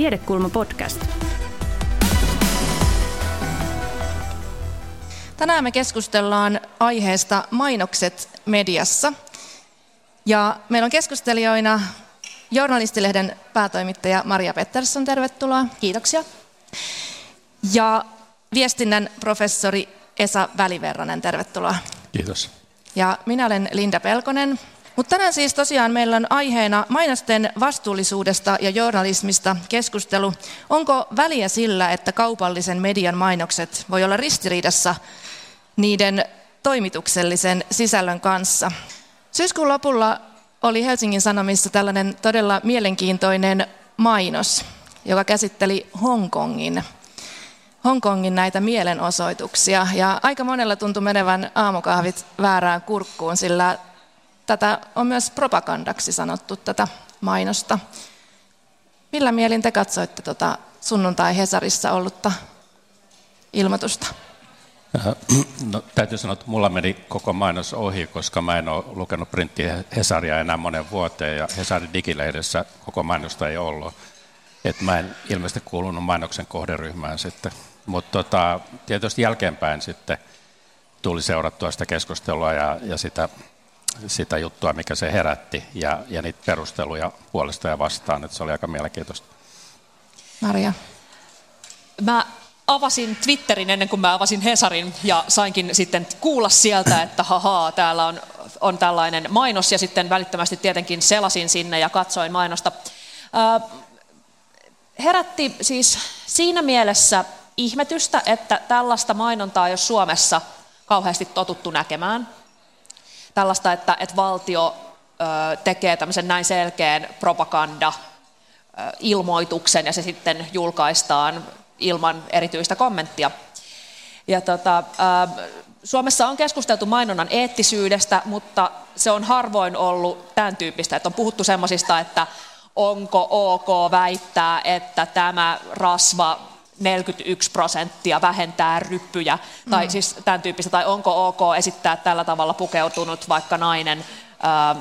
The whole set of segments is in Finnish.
Tiedekulma podcast. Tänään me keskustellaan aiheesta mainokset mediassa. Ja meillä on keskustelijoina journalistilehden päätoimittaja Maria Pettersson, tervetuloa. Kiitoksia. Ja viestinnän professori Esa Väliverranen, tervetuloa. Kiitos. Ja minä olen Linda Pelkonen. Mutta tänään siis tosiaan meillä on aiheena mainosten vastuullisuudesta ja journalismista keskustelu. Onko väliä sillä, että kaupallisen median mainokset voi olla ristiriidassa niiden toimituksellisen sisällön kanssa? Syyskuun lopulla oli Helsingin Sanomissa tällainen todella mielenkiintoinen mainos, joka käsitteli Hongkongin Hongkongin näitä mielenosoituksia. Ja aika monella tuntui menevän aamukahvit väärään kurkkuun, sillä tätä on myös propagandaksi sanottu tätä mainosta. Millä mielin te katsoitte tuota sunnuntai Hesarissa ollutta ilmoitusta? Äh, no, täytyy sanoa, että mulla meni koko mainos ohi, koska mä en ole lukenut printti Hesaria enää monen vuoteen ja Hesarin digilehdessä koko mainosta ei ollut. Et mä en ilmeisesti kuulunut mainoksen kohderyhmään sitten. Mutta tota, tietysti jälkeenpäin sitten tuli seurattua sitä keskustelua ja, ja sitä, sitä juttua, mikä se herätti, ja, ja niitä perusteluja puolesta ja vastaan. että se oli aika mielenkiintoista. Maria. Mä avasin Twitterin ennen kuin mä avasin Hesarin ja sainkin sitten kuulla sieltä, että hahaa, täällä on, on tällainen mainos ja sitten välittömästi tietenkin selasin sinne ja katsoin mainosta. Äh, herätti siis siinä mielessä ihmetystä, että tällaista mainontaa ei ole Suomessa kauheasti totuttu näkemään. Tällaista, että, että valtio tekee tämmöisen näin selkeän propaganda ilmoituksen ja se sitten julkaistaan ilman erityistä kommenttia. Ja tota, Suomessa on keskusteltu mainonnan eettisyydestä, mutta se on harvoin ollut tämän tyyppistä, että on puhuttu semmoisista, että onko ok väittää, että tämä rasva 41 prosenttia vähentää ryppyjä, mm. tai siis tämän tyyppistä, tai onko ok esittää tällä tavalla pukeutunut vaikka nainen ää,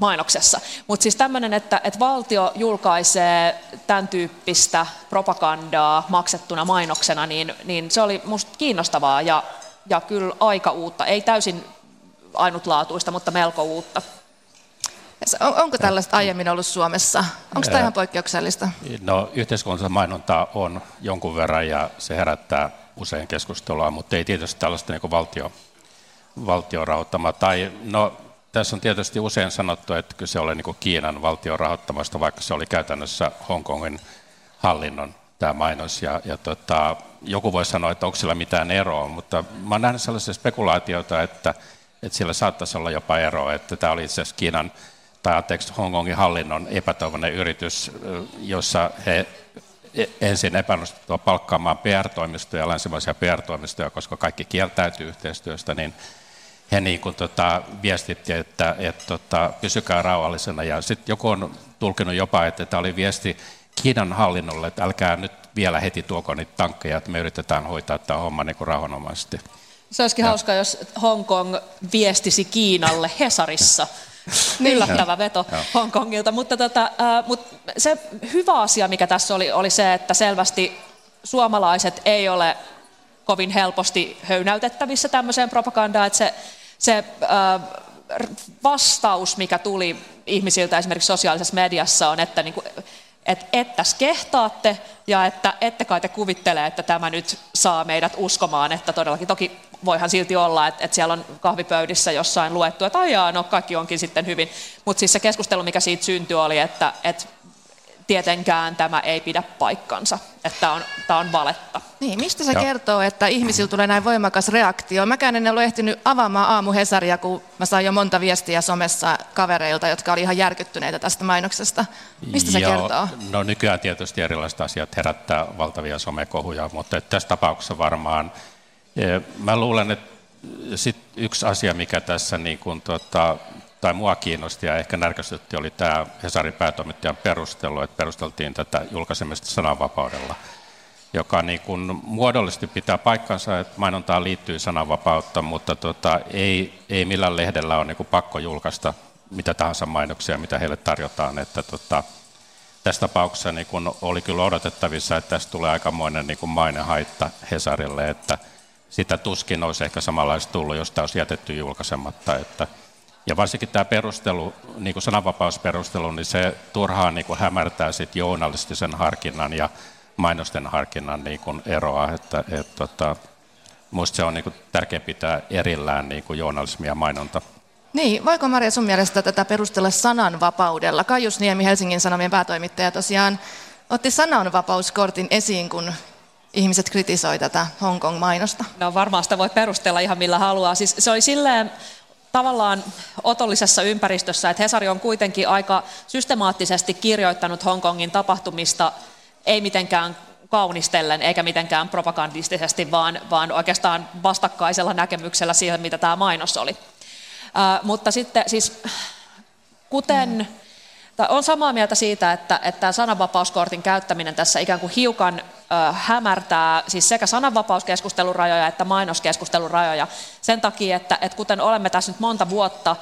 mainoksessa. Mutta siis tämmöinen, että, että valtio julkaisee tämän tyyppistä propagandaa maksettuna mainoksena, niin, niin se oli musta kiinnostavaa ja, ja kyllä aika uutta. Ei täysin ainutlaatuista, mutta melko uutta. Onko tällaista aiemmin ollut Suomessa? Onko tämä ihan poikkeuksellista? No yhteiskunnallista mainontaa on jonkun verran ja se herättää usein keskustelua, mutta ei tietysti tällaista niin valtio, valtio rahoittama. Tai, no, tässä on tietysti usein sanottu, että kyse oli niin Kiinan valtion rahoittamasta, vaikka se oli käytännössä Hongkongin hallinnon tämä mainos. Ja, ja tota, joku voi sanoa, että onko sillä mitään eroa, mutta mä olen nähnyt sellaisia spekulaatioita, että, että sillä saattaisi olla jopa eroa, että tämä oli itse asiassa Kiinan tai anteeksi Hongkongin hallinnon epätoivoinen yritys, jossa he e, ensin epäonnistuivat palkkaamaan PR-toimistoja, länsimaisia PR-toimistoja, koska kaikki kieltäytyy yhteistyöstä, niin he niin kuin, tota, viestitti, että et, tota, pysykää rauhallisena. Ja sitten joku on tulkinut jopa, että tämä oli viesti Kiinan hallinnolle, että älkää nyt vielä heti tuoko niitä tankkeja, että me yritetään hoitaa tämä homma niin kuin rauhanomaisesti. Se olisikin ja. hauska, jos Hongkong viestisi Kiinalle Hesarissa. Yllättävä veto Hongkongilta. Mutta, tota, äh, mutta se hyvä asia, mikä tässä oli, oli se, että selvästi suomalaiset ei ole kovin helposti höynäytettävissä tämmöiseen propagandaan, että se, se äh, vastaus, mikä tuli ihmisiltä esimerkiksi sosiaalisessa mediassa on, että niin kuin, että ettäs kehtaatte ja että ette kai te kuvittele, että tämä nyt saa meidät uskomaan, että todellakin toki voihan silti olla, että, että siellä on kahvipöydissä jossain luettu, että ajaa, no kaikki onkin sitten hyvin. Mutta siis se keskustelu, mikä siitä syntyi, oli, että, että tietenkään tämä ei pidä paikkansa, että tämä on, tämä on valetta. Niin, mistä se Joo. kertoo, että ihmisillä tulee näin voimakas reaktio? Mäkään en ole ehtinyt avaamaan aamu Hesaria, kun mä sain jo monta viestiä somessa kavereilta, jotka oli ihan järkyttyneitä tästä mainoksesta. Mistä se kertoo? No nykyään tietysti erilaiset asiat herättää valtavia somekohuja, mutta tässä tapauksessa varmaan Mä luulen, että sit yksi asia, mikä tässä niin kuin, tota, tai mua kiinnosti ja ehkä närkästytti, oli tämä Hesarin päätoimittajan perustelu, että perusteltiin tätä julkaisemista sananvapaudella, joka niin kuin muodollisesti pitää paikkansa, että mainontaan liittyy sananvapautta, mutta tota, ei, ei millään lehdellä ole niin kuin pakko julkaista mitä tahansa mainoksia, mitä heille tarjotaan. Että tota, tässä tapauksessa niin kun oli kyllä odotettavissa, että tästä tulee aikamoinen niin kuin mainehaitta Hesarille, että sitä tuskin olisi ehkä samanlaista tullut, jos tämä olisi jätetty julkaisematta. Että, ja varsinkin tämä perustelu, niin kuin sananvapausperustelu, niin se turhaan niin kuin hämärtää sit journalistisen harkinnan ja mainosten harkinnan niin kuin eroa. Että, et, tota, Minusta se on niin kuin tärkeää pitää erillään niin kuin journalismi ja mainonta. Niin, voiko Maria sun mielestä tätä perustella sananvapaudella? Kaius Niemi, Helsingin Sanomien päätoimittaja, tosiaan otti sananvapauskortin esiin, kun ihmiset kritisoi tätä Hongkong-mainosta. No varmaan sitä voi perustella ihan millä haluaa. Siis se oli silleen tavallaan otollisessa ympäristössä, että Hesari on kuitenkin aika systemaattisesti kirjoittanut Hongkongin tapahtumista, ei mitenkään kaunistellen eikä mitenkään propagandistisesti, vaan, vaan oikeastaan vastakkaisella näkemyksellä siihen, mitä tämä mainos oli. Uh, mutta sitten siis, kuten, mm. on samaa mieltä siitä, että, että sananvapauskortin käyttäminen tässä ikään kuin hiukan hämärtää siis sekä sananvapauskeskustelun rajoja että mainoskeskustelun rajoja sen takia, että, että kuten olemme tässä nyt monta vuotta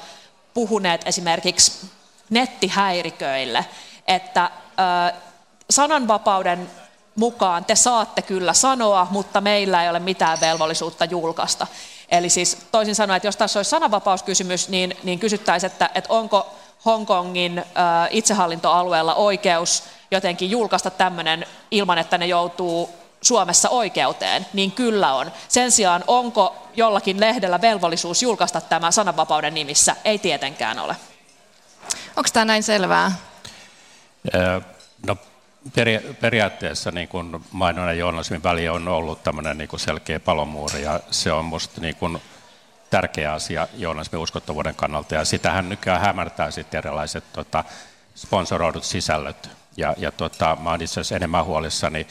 puhuneet esimerkiksi nettihäiriköille, että uh, sananvapauden mukaan te saatte kyllä sanoa, mutta meillä ei ole mitään velvollisuutta julkaista. Eli siis toisin sanoen, että jos tässä olisi sananvapauskysymys, niin, niin kysyttäisiin, että, että onko Hongkongin äh, itsehallintoalueella oikeus jotenkin julkaista tämmöinen ilman, että ne joutuu Suomessa oikeuteen, niin kyllä on. Sen sijaan onko jollakin lehdellä velvollisuus julkaista tämä sananvapauden nimissä? Ei tietenkään ole. Onko tämä näin selvää? No peri, periaatteessa niin kuin mainonnan ja journalismin väli on ollut tämmöinen niin kuin selkeä palomuuri ja se on minusta niin kuin tärkeä asia journalismin uskottavuuden kannalta ja sitähän nykyään hämärtää sitten erilaiset tota, sponsoroidut sisällöt ja, ja tota, mä olen itse asiassa enemmän huolissani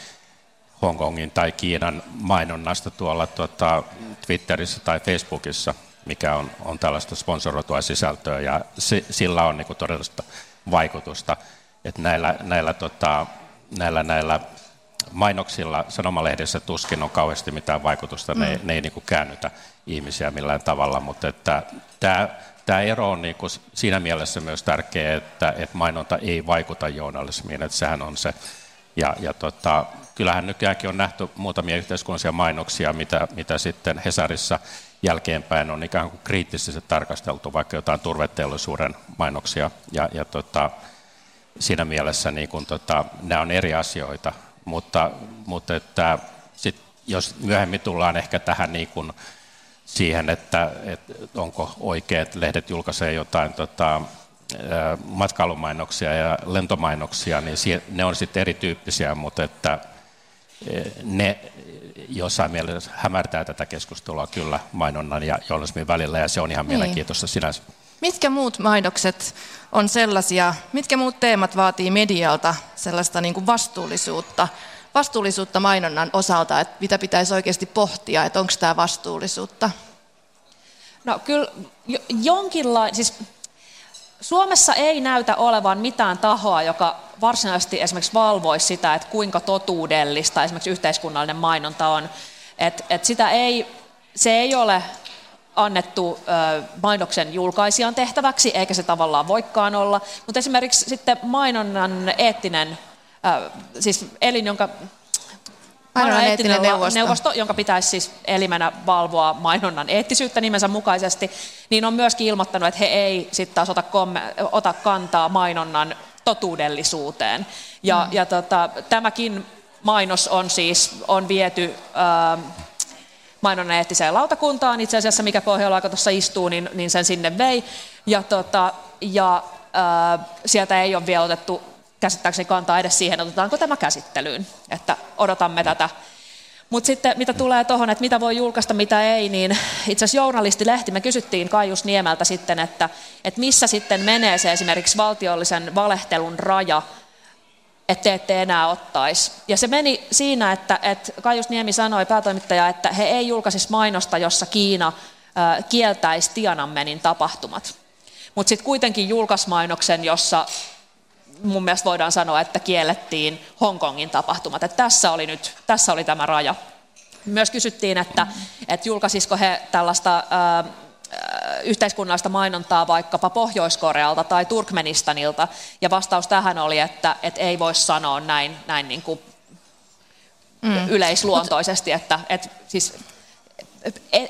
Hongkongin tai Kiinan mainonnasta tuolla tota, Twitterissä tai Facebookissa, mikä on, on tällaista sponsoroitua sisältöä. Ja se, sillä on niin todellista vaikutusta että näillä, näillä, tota, näillä, näillä mainoksilla sanomalehdessä tuskin on kauheasti mitään vaikutusta, mm. ne, ne ei niin kuin käännytä ihmisiä millään tavalla, mutta että tämä, tämä ero on niin kuin siinä mielessä myös tärkeä, että, että mainonta ei vaikuta journalismiin, että sehän on se. Ja, ja tota, kyllähän nykyäänkin on nähty muutamia yhteiskunnallisia mainoksia, mitä, mitä sitten Hesarissa jälkeenpäin on ikään kuin kriittisesti tarkasteltu, vaikka jotain turveteollisuuden mainoksia. Ja, ja tota, siinä mielessä niin kun, tota, nämä on eri asioita, mutta, mutta että sit, jos myöhemmin tullaan ehkä tähän niin kun, siihen, että, että onko oikein, että lehdet julkaisee jotain tota, matkailumainoksia ja lentomainoksia, niin ne on sitten erityyppisiä, mutta että ne jossain mielessä hämärtää tätä keskustelua kyllä mainonnan ja journalismin välillä, ja se on ihan niin. mielenkiintoista sinänsä. Mitkä muut mainokset on sellaisia, mitkä muut teemat vaatii medialta sellaista niin kuin vastuullisuutta, vastuullisuutta mainonnan osalta, että mitä pitäisi oikeasti pohtia, että onko tämä vastuullisuutta? No kyllä jonkinlainen, siis Suomessa ei näytä olevan mitään tahoa, joka varsinaisesti esimerkiksi valvoisi sitä, että kuinka totuudellista esimerkiksi yhteiskunnallinen mainonta on. Et, et sitä ei, se ei ole annettu mainoksen julkaisijan tehtäväksi, eikä se tavallaan voikaan olla. Mutta esimerkiksi sitten mainonnan eettinen, siis elin, jonka Mainonnan eettinen neuvosto. neuvosto, jonka pitäisi siis elimenä valvoa mainonnan eettisyyttä nimensä mukaisesti, niin on myöskin ilmoittanut, että he ei sitten taas ota, komme, ota kantaa mainonnan totuudellisuuteen. Ja, mm. ja tota, tämäkin mainos on siis on viety äh, mainonnan eettiseen lautakuntaan itse asiassa, mikä Pohjola tuossa istuu, niin, niin sen sinne vei. Ja, tota, ja ää, sieltä ei ole vielä otettu käsittääkseni kantaa edes siihen, otetaanko tämä käsittelyyn, että odotamme tätä. Mutta sitten mitä tulee tuohon, että mitä voi julkaista, mitä ei, niin itse asiassa journalistilehti, me kysyttiin Kaius Niemeltä sitten, että, että missä sitten menee se esimerkiksi valtiollisen valehtelun raja, että te ette enää ottaisi. Ja se meni siinä, että, että Kaius Niemi sanoi päätoimittaja, että he ei julkaisisi mainosta, jossa Kiina kieltäisi Tiananmenin tapahtumat. Mutta sitten kuitenkin julkaisi mainoksen, jossa mun mielestä voidaan sanoa, että kiellettiin Hongkongin tapahtumat. Että tässä oli nyt, tässä oli tämä raja. Myös kysyttiin, että, että julkaisisiko he tällaista yhteiskunnallista mainontaa vaikkapa Pohjois-Korealta tai Turkmenistanilta, ja vastaus tähän oli, että, että ei voi sanoa näin, näin niin kuin mm. yleisluontoisesti, että, että siis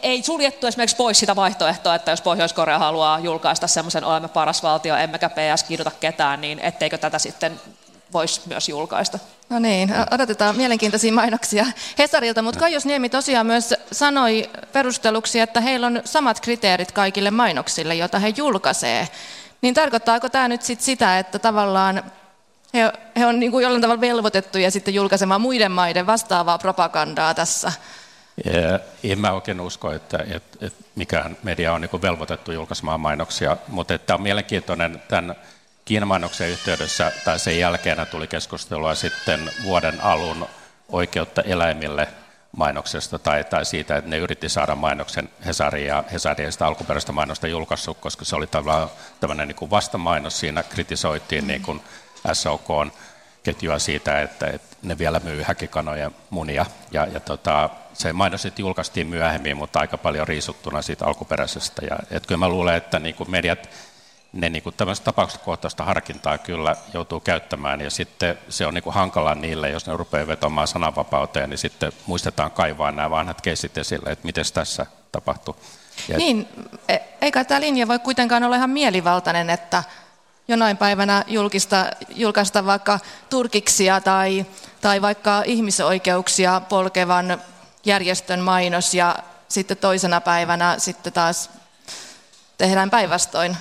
ei suljettu esimerkiksi pois sitä vaihtoehtoa, että jos Pohjois-Korea haluaa julkaista semmoisen olemme paras valtio, emmekä PS kiduta ketään, niin etteikö tätä sitten voisi myös julkaista. No niin, odotetaan mielenkiintoisia mainoksia Hesarilta, mutta Kaijos Niemi tosiaan myös sanoi perusteluksi, että heillä on samat kriteerit kaikille mainoksille, joita he julkaisee. Niin tarkoittaako tämä nyt sit sitä, että tavallaan he, he on niin kuin jollain tavalla velvoitettuja sitten julkaisemaan muiden maiden vastaavaa propagandaa tässä? En mä oikein usko, että, että, että mikään media on niin velvoitettu julkaisemaan mainoksia, mutta tämä on mielenkiintoinen tämän Kiinan mainoksen yhteydessä tai sen jälkeen tuli keskustelua sitten vuoden alun oikeutta eläimille mainoksesta tai, tai siitä, että ne yritti saada mainoksen Hesariin ja Hesari ei sitä alkuperäistä mainosta julkaissut, koska se oli tavallaan tämmöinen niin kuin vastamainos. Siinä kritisoitiin niin kuin SOK ketjua siitä, että, että ne vielä myy häkikanojen munia. Ja, ja tota, se mainos sitten julkaistiin myöhemmin, mutta aika paljon riisuttuna siitä alkuperäisestä. Ja, et kyllä mä luulen, että niin kuin mediat ne niin kuin tämmöistä tapauskohtaista harkintaa kyllä joutuu käyttämään ja sitten se on niin kuin hankala niille, jos ne rupeaa vetomaan sananvapauteen, niin sitten muistetaan kaivaa nämä vanhat keisit esille, että miten tässä tapahtuu. Ja niin, e, eikä tämä linja voi kuitenkaan olla ihan mielivaltainen, että jonain päivänä julkista, julkaista vaikka turkiksia tai, tai vaikka ihmisoikeuksia polkevan järjestön mainos ja sitten toisena päivänä sitten taas tehdään päinvastoin.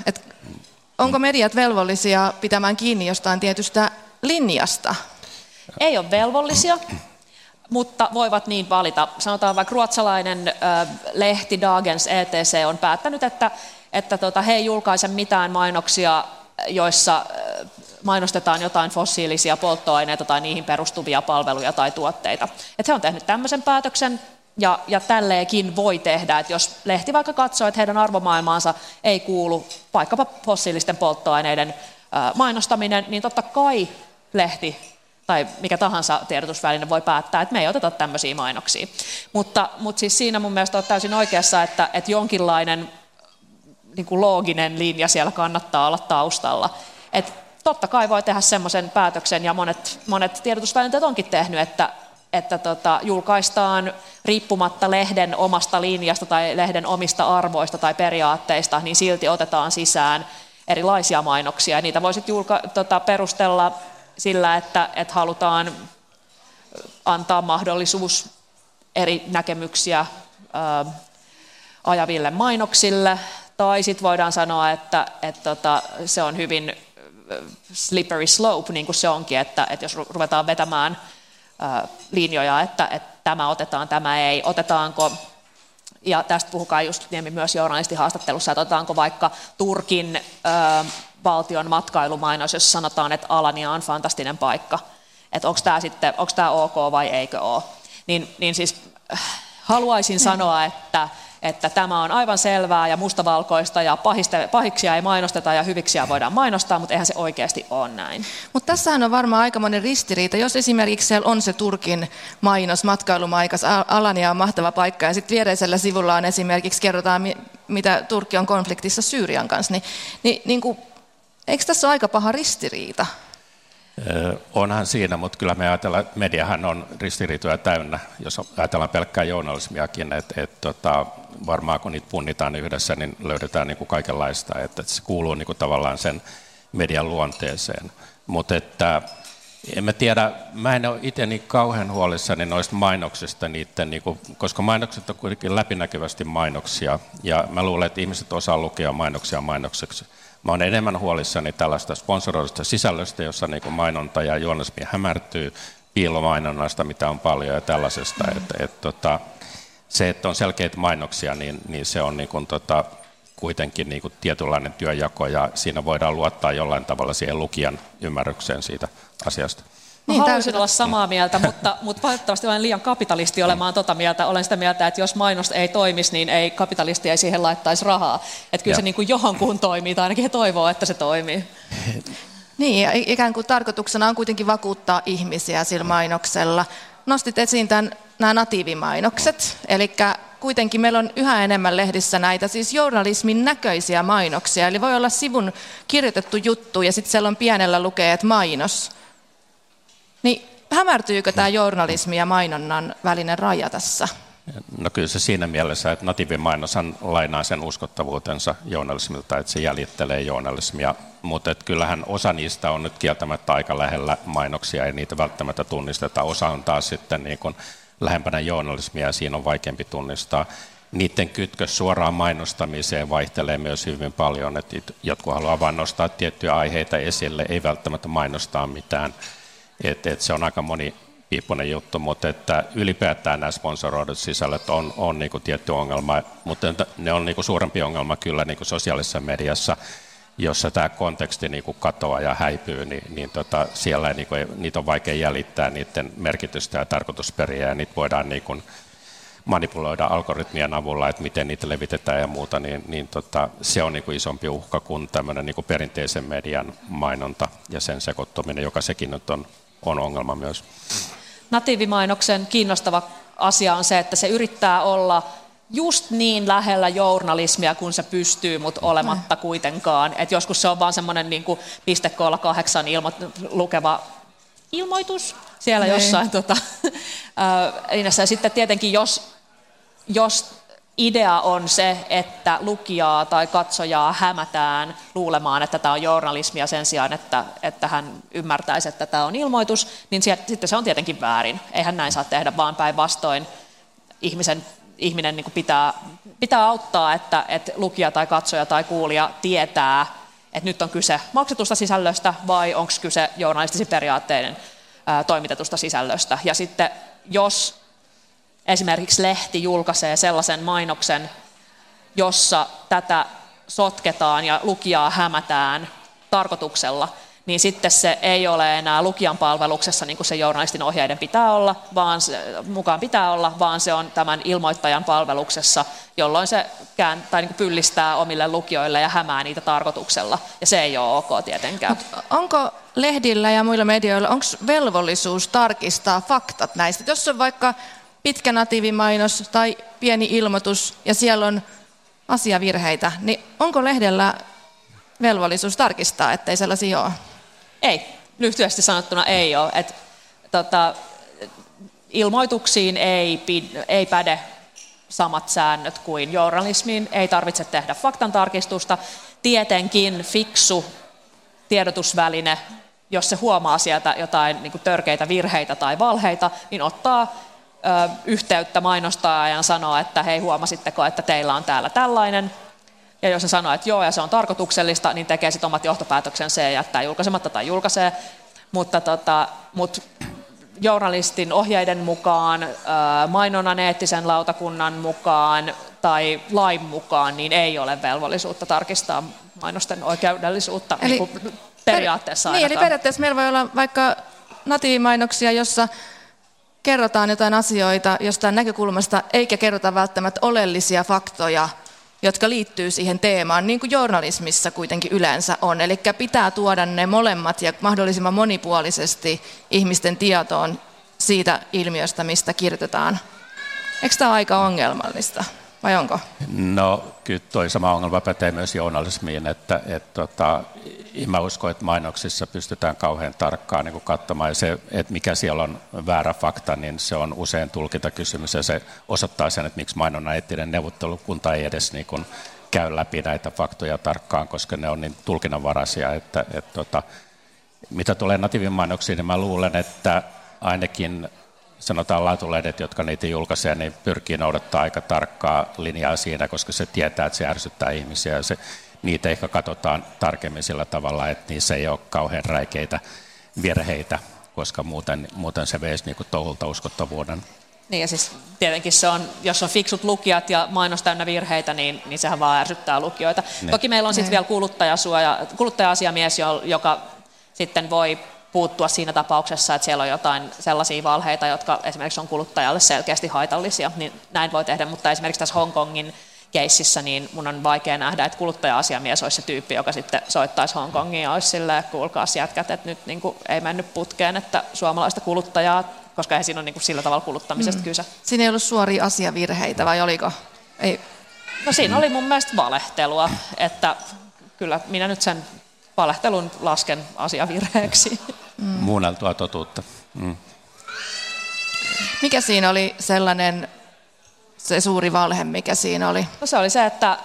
Onko mediat velvollisia pitämään kiinni jostain tietystä linjasta? Ei ole velvollisia, mutta voivat niin valita. Sanotaan vaikka ruotsalainen lehti Dagens ETC on päättänyt, että, että tota, he ei julkaise mitään mainoksia, joissa mainostetaan jotain fossiilisia polttoaineita tai niihin perustuvia palveluja tai tuotteita. Et he on tehnyt tämmöisen päätöksen, ja, ja tälleenkin voi tehdä, että jos lehti vaikka katsoo, että heidän arvomaailmaansa ei kuulu vaikkapa fossiilisten polttoaineiden mainostaminen, niin totta kai lehti tai mikä tahansa tiedotusväline voi päättää, että me ei oteta tämmöisiä mainoksia. Mutta, mutta siis siinä mun mielestä on täysin oikeassa, että, että jonkinlainen niin kuin looginen linja siellä kannattaa olla taustalla. Että totta kai voi tehdä semmoisen päätöksen, ja monet, monet tiedotusvälineet onkin tehnyt, että, että tota, julkaistaan riippumatta lehden omasta linjasta tai lehden omista arvoista tai periaatteista, niin silti otetaan sisään erilaisia mainoksia. Niitä voisit julka, tota, perustella sillä, että, että halutaan antaa mahdollisuus eri näkemyksiä ää, ajaville mainoksille, tai sitten voidaan sanoa, että, että tota, se on hyvin slippery slope, niin kuin se onkin, että, että jos ruvetaan vetämään linjoja, että, että tämä otetaan, tämä ei, otetaanko ja tästä puhukaa just Niemi myös journalistihaastattelussa, että otetaanko vaikka Turkin ö, valtion matkailumainos, jos sanotaan, että Alania on fantastinen paikka, että onko tämä sitten, onko tämä ok vai eikö ole. Niin, niin siis äh, haluaisin sanoa, että että tämä on aivan selvää ja mustavalkoista ja pahiste, pahiksia ei mainosteta ja hyviksiä voidaan mainostaa, mutta eihän se oikeasti ole näin. Mutta tässähän on varmaan aikamoinen ristiriita. Jos esimerkiksi siellä on se Turkin mainos matkailumaikas, Alania on mahtava paikka ja sitten viereisellä sivulla on esimerkiksi kerrotaan, mitä Turkki on konfliktissa Syyrian kanssa, niin, niin, niin kuin, eikö tässä ole aika paha ristiriita? Onhan siinä, mutta kyllä me ajatellaan, että mediahan on ristiriitoja täynnä, jos ajatellaan pelkkää journalismiakin, että, että tota, varmaan kun niitä punnitaan yhdessä, niin löydetään niin kuin kaikenlaista, että se kuuluu niin kuin tavallaan sen median luonteeseen. Mutta että en mä tiedä, mä en ole itse niin kauhean huolissani noista mainoksista, niiden, niin kuin, koska mainokset on kuitenkin läpinäkyvästi mainoksia, ja mä luulen, että ihmiset osaa lukea mainoksia mainokseksi. Mä olen enemmän huolissani tällaista sponsoroidusta sisällöstä, jossa niin mainonta ja journalismi hämärtyy, piilomainonnasta, mitä on paljon ja tällaisesta. Että, et, tota, se, että on selkeitä mainoksia, niin, niin se on niin kuin, tota, kuitenkin niin kuin tietynlainen työjako ja siinä voidaan luottaa jollain tavalla siihen lukijan ymmärrykseen siitä asiasta. Niin, haluaisin olla samaa mieltä, mutta, mutta valitettavasti olen liian kapitalisti olemaan tota mieltä. Olen sitä mieltä, että jos mainos ei toimisi, niin ei kapitalisti ei siihen laittaisi rahaa. Että kyllä ja. se niin kuin johonkuun toimii, tai ainakin he toivoo, että se toimii. Niin, ikään kuin tarkoituksena on kuitenkin vakuuttaa ihmisiä sillä mainoksella. Nostit esiin tämän, nämä natiivimainokset, eli kuitenkin meillä on yhä enemmän lehdissä näitä siis journalismin näköisiä mainoksia. Eli voi olla sivun kirjoitettu juttu ja sitten siellä on pienellä lukee, että mainos. Niin hämärtyykö tämä journalismi ja mainonnan välinen raja tässä? No kyllä se siinä mielessä, että natiivimainoshan lainaa sen uskottavuutensa journalismilta, että se jäljittelee journalismia, mutta kyllähän osa niistä on nyt kieltämättä aika lähellä mainoksia, ei niitä välttämättä tunnisteta. Osa on taas sitten niin kuin lähempänä journalismia ja siinä on vaikeampi tunnistaa. Niiden kytkös suoraan mainostamiseen vaihtelee myös hyvin paljon, että jotkut haluaa vain nostaa tiettyjä aiheita esille, ei välttämättä mainostaa mitään. Et, et se on aika moni piippunen juttu, mutta että ylipäätään nämä sponsoroidut sisällöt on, on niin kuin tietty ongelma, mutta ne on niin kuin suurempi ongelma kyllä niin kuin sosiaalisessa mediassa, jossa tämä konteksti niin kuin katoaa ja häipyy, niin, niin tota, siellä niin kuin, niitä on vaikea jäljittää niiden merkitystä ja tarkoitusperiä, ja niitä voidaan niin kuin manipuloida algoritmien avulla, että miten niitä levitetään ja muuta, niin, niin tota, se on niin kuin isompi uhka kuin tämmöinen niin kuin perinteisen median mainonta ja sen sekoittuminen, joka sekin nyt on, on ongelma myös. Natiivimainoksen kiinnostava asia on se, että se yrittää olla just niin lähellä journalismia kuin se pystyy, mutta olematta kuitenkaan. Et joskus se on vaan semmoinen niin pistekoolla kahdeksan ilmo- lukeva ilmoitus siellä Nein. jossain. Tota, äh, ja sitten tietenkin, jos, jos idea on se, että lukijaa tai katsojaa hämätään luulemaan, että tämä on journalismia sen sijaan, että, että hän ymmärtäisi, että tämä on ilmoitus, niin sitten se on tietenkin väärin. Eihän näin saa tehdä, vaan päinvastoin ihmisen, ihminen niin pitää, pitää auttaa, että, että lukija tai katsoja tai kuulija tietää, että nyt on kyse maksetusta sisällöstä vai onko kyse journalistisin periaatteiden ää, toimitetusta sisällöstä. Ja sitten jos esimerkiksi lehti julkaisee sellaisen mainoksen, jossa tätä sotketaan ja lukijaa hämätään tarkoituksella, niin sitten se ei ole enää lukijan palveluksessa niin kuin se journalistin ohjeiden pitää olla, vaan se, mukaan pitää olla, vaan se on tämän ilmoittajan palveluksessa, jolloin se kään, tai niin kuin pyllistää omille lukijoille ja hämää niitä tarkoituksella. Ja se ei ole ok tietenkään. Mut onko lehdillä ja muilla medioilla, onko velvollisuus tarkistaa faktat näistä? Jos on vaikka pitkä natiivimainos tai pieni ilmoitus ja siellä on asiavirheitä, niin onko lehdellä velvollisuus tarkistaa, ettei sellaisia ole? Ei, lyhyesti sanottuna ei ole. Et, tota, ilmoituksiin ei, ei päde samat säännöt kuin journalismiin, ei tarvitse tehdä faktantarkistusta. Tietenkin fiksu tiedotusväline, jos se huomaa sieltä jotain niin törkeitä virheitä tai valheita, niin ottaa yhteyttä mainostaa ja sanoo, että hei huomasitteko, että teillä on täällä tällainen. Ja jos se sanoo, että joo ja se on tarkoituksellista, niin tekee sitten omat johtopäätöksensä ja jättää julkaisematta tai julkaisee. Mutta, tota, mutta journalistin ohjeiden mukaan, mainonnan eettisen lautakunnan mukaan tai lain mukaan, niin ei ole velvollisuutta tarkistaa mainosten oikeudellisuutta eli, niin periaatteessa per, Niin, eli periaatteessa meillä voi olla vaikka natiivimainoksia, jossa kerrotaan jotain asioita jostain näkökulmasta, eikä kerrota välttämättä oleellisia faktoja, jotka liittyy siihen teemaan, niin kuin journalismissa kuitenkin yleensä on. Eli pitää tuoda ne molemmat ja mahdollisimman monipuolisesti ihmisten tietoon siitä ilmiöstä, mistä kirjoitetaan. Eikö tämä ole aika ongelmallista? Vai onko? No kyllä toi sama ongelma pätee myös journalismiin, että et, tota, mä uskon, että mainoksissa pystytään kauhean tarkkaan niin katsomaan, ja se, että mikä siellä on väärä fakta, niin se on usein tulkintakysymys, ja se osoittaa sen, että miksi mainonnan eettinen neuvottelukunta ei edes niin kuin käy läpi näitä faktoja tarkkaan, koska ne on niin tulkinnanvaraisia, että et, tota, mitä tulee natiivimainoksiin, niin mä luulen, että ainakin sanotaan laatulehdet, jotka niitä julkaisee, niin pyrkii noudattaa aika tarkkaa linjaa siinä, koska se tietää, että se ärsyttää ihmisiä ja se, niitä ehkä katsotaan tarkemmin sillä tavalla, että niissä ei ole kauhean räikeitä virheitä, koska muuten, muuten se veisi niin touhulta uskottavuuden. Niin ja siis tietenkin se on, jos on fiksut lukijat ja mainos täynnä virheitä, niin, niin sehän vaan ärsyttää lukijoita. Ne. Toki meillä on sitten vielä kuluttajasuoja, kuluttaja-asiamies, joka sitten voi puuttua siinä tapauksessa, että siellä on jotain sellaisia valheita, jotka esimerkiksi on kuluttajalle selkeästi haitallisia, niin näin voi tehdä, mutta esimerkiksi tässä Hongkongin keississä, niin mun on vaikea nähdä, että kuluttaja-asiamies olisi se tyyppi, joka sitten soittaisi Hongkongiin ja olisi silleen, kuulkaa jätkät, että nyt niin kuin ei mennyt putkeen, että suomalaista kuluttajaa, koska ei siinä ole niin kuin sillä tavalla kuluttamisesta mm. kyse. Siinä ei ollut suoria asiavirheitä vai oliko? Ei. No siinä oli mun mielestä valehtelua, että kyllä minä nyt sen valehtelun lasken asiavirheeksi. Mm. Muunneltua totuutta. Mm. Mikä siinä oli sellainen se suuri valhe, mikä siinä oli? No se oli se, että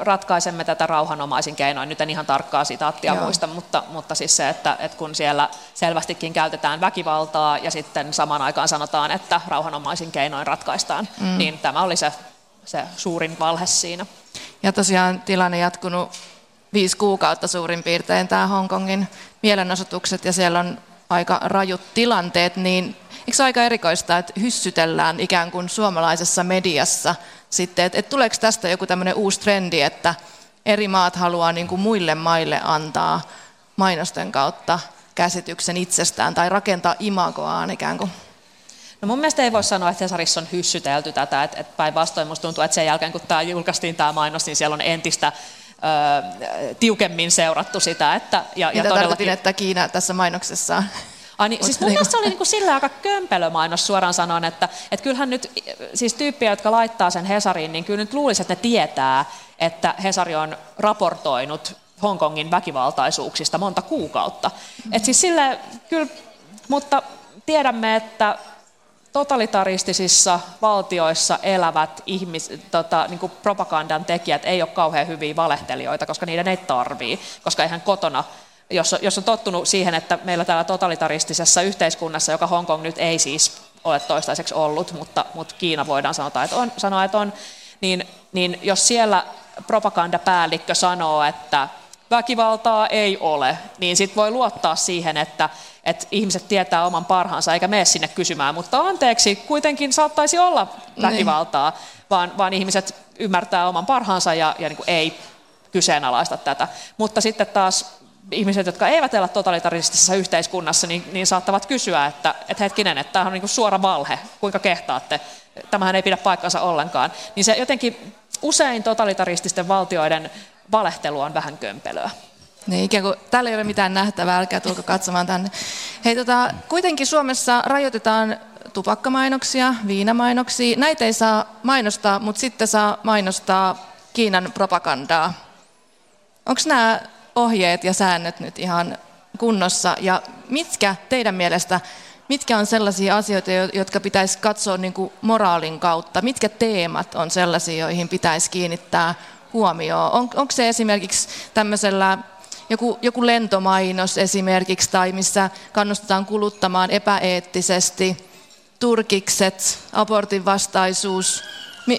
ratkaisemme tätä rauhanomaisin keinoin. Nyt en ihan tarkkaa sitaattia Joo. muista, mutta, mutta siis se, että, että kun siellä selvästikin käytetään väkivaltaa ja sitten samaan aikaan sanotaan, että rauhanomaisin keinoin ratkaistaan, mm. niin tämä oli se, se suurin valhe siinä. Ja tosiaan tilanne jatkunut viisi kuukautta suurin piirtein tämä Hongkongin mielenosoitukset ja siellä on aika rajut tilanteet, niin eikö se aika erikoista, että hyssytellään ikään kuin suomalaisessa mediassa sitten, että, että tuleeko tästä joku tämmöinen uusi trendi, että eri maat haluaa niin kuin muille maille antaa mainosten kautta käsityksen itsestään tai rakentaa imagoaan ikään kuin? No mun mielestä ei voi sanoa, että Hesarissa on hyssytelty tätä, että päinvastoin musta tuntuu, että sen jälkeen kun tämä julkaistiin tämä mainos, niin siellä on entistä tiukemmin seurattu sitä. Että, ja, Mitä ja todellakin... että Kiina tässä mainoksessa Ai niin, siis mun mielestä se oli niin kuin sillä aika kömpelömainos suoraan sanoen, että, että kyllähän nyt siis tyyppiä, jotka laittaa sen Hesariin, niin kyllä nyt luulisi, että ne tietää, että Hesari on raportoinut Hongkongin väkivaltaisuuksista monta kuukautta. Et siis sille, kyllä, mutta tiedämme, että totalitaristisissa valtioissa elävät ihmis, tota, niin kuin propagandan tekijät ei ole kauhean hyviä valehtelijoita, koska niiden ei tarvii, koska eihän kotona, jos, jos on tottunut siihen, että meillä täällä totalitaristisessa yhteiskunnassa, joka Hongkong nyt ei siis ole toistaiseksi ollut, mutta, mutta Kiina voidaan sanoa, että on, sanoa, että on niin, niin jos siellä propagandapäällikkö sanoo, että väkivaltaa ei ole, niin sitten voi luottaa siihen, että, että ihmiset tietää oman parhaansa eikä mene sinne kysymään, mutta anteeksi, kuitenkin saattaisi olla niin. väkivaltaa, niin. vaan, vaan ihmiset ymmärtää oman parhaansa ja, ja niin kuin ei kyseenalaista tätä. Mutta sitten taas ihmiset, jotka eivät elä totalitaristisessa yhteiskunnassa, niin, niin saattavat kysyä, että, että hetkinen, että tämä on niin kuin suora valhe, kuinka kehtaatte, tämähän ei pidä paikkansa ollenkaan. Niin se jotenkin usein totalitarististen valtioiden valehtelu on vähän kömpelöä. Niin, ikään kuin täällä ei ole mitään nähtävää, älkää tulko katsomaan tänne. Hei, tota, kuitenkin Suomessa rajoitetaan tupakkamainoksia, viinamainoksia. Näitä ei saa mainostaa, mutta sitten saa mainostaa Kiinan propagandaa. Onko nämä ohjeet ja säännöt nyt ihan kunnossa? Ja mitkä teidän mielestä, mitkä on sellaisia asioita, jotka pitäisi katsoa niin kuin moraalin kautta? Mitkä teemat on sellaisia, joihin pitäisi kiinnittää huomioon? On, onko se esimerkiksi tämmöisellä joku, joku lentomainos esimerkiksi, tai missä kannustetaan kuluttamaan epäeettisesti, turkikset, abortin vastaisuus.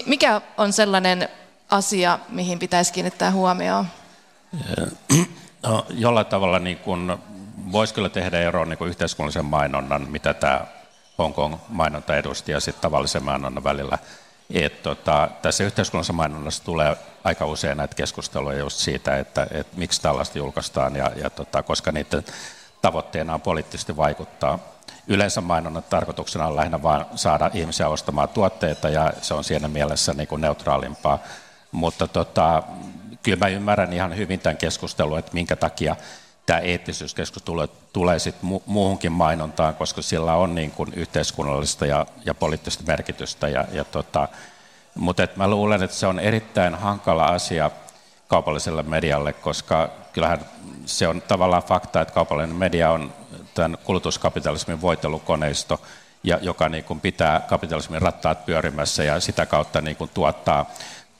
Mikä on sellainen asia, mihin pitäisi kiinnittää huomioon? No, jollain tavalla niin kun, voisi kyllä tehdä eroa niin yhteiskunnallisen mainonnan, mitä tämä Hongkong-mainonta edusti, ja sitten tavallisen mainonnan välillä. Et, tota, tässä yhteiskunnallisessa mainonnassa tulee aika usein näitä keskusteluja just siitä, että, että miksi tällaista julkaistaan, ja, ja tota, koska niiden tavoitteena on poliittisesti vaikuttaa. Yleensä mainonnan tarkoituksena on lähinnä vain saada ihmisiä ostamaan tuotteita, ja se on siinä mielessä niin kuin neutraalimpaa. Mutta tota, kyllä mä ymmärrän ihan hyvin tämän keskustelun, että minkä takia tämä eettisyyskeskustelu tulee sit mu- muuhunkin mainontaan, koska sillä on niin kuin yhteiskunnallista ja, ja poliittista merkitystä. Ja, ja tota, mutta mä luulen, että se on erittäin hankala asia kaupalliselle medialle, koska kyllähän se on tavallaan fakta, että kaupallinen media on tämän kulutuskapitalismin voitelukoneisto, ja joka niin kuin pitää kapitalismin rattaat pyörimässä ja sitä kautta niin kuin tuottaa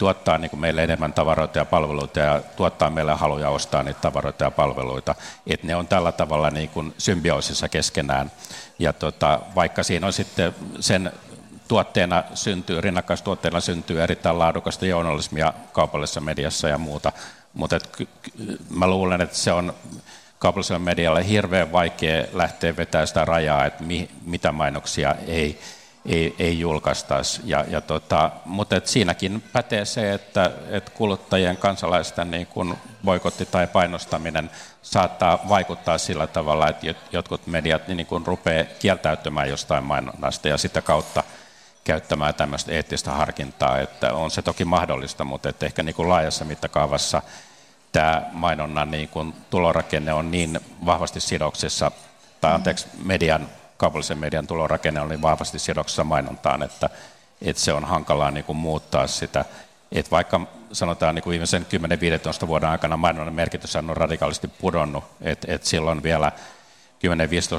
tuottaa niin kuin meille enemmän tavaroita ja palveluita ja tuottaa meille haluja ostaa niitä tavaroita ja palveluita. Että ne on tällä tavalla niin kuin symbioosissa keskenään. Ja tota, vaikka siinä on sitten sen tuotteena syntyy, rinnakkaistuotteena syntyy erittäin laadukasta journalismia kaupallisessa mediassa ja muuta, mutta et, mä luulen, että se on kaupalliselle medialle hirveän vaikea lähteä vetämään sitä rajaa, että mi, mitä mainoksia ei, ei, ei julkaistaisi. Ja, ja tota, mutta et siinäkin pätee se, että et kuluttajien kansalaisten niin kun boikotti tai painostaminen saattaa vaikuttaa sillä tavalla, että jotkut mediat niin kun rupeaa kieltäytymään jostain mainonnasta ja sitä kautta käyttämään tämmöistä eettistä harkintaa, että on se toki mahdollista, mutta että ehkä niin kuin laajassa mittakaavassa tämä mainonnan niin kuin tulorakenne on niin vahvasti sidoksissa, tai anteeksi, median, kaupallisen median tulorakenne on niin vahvasti sidoksissa mainontaan, että, että se on hankalaa niin kuin muuttaa sitä. Että vaikka sanotaan niin kuin viimeisen 10-15 vuoden aikana mainonnan merkitys on radikaalisti pudonnut, että, että silloin vielä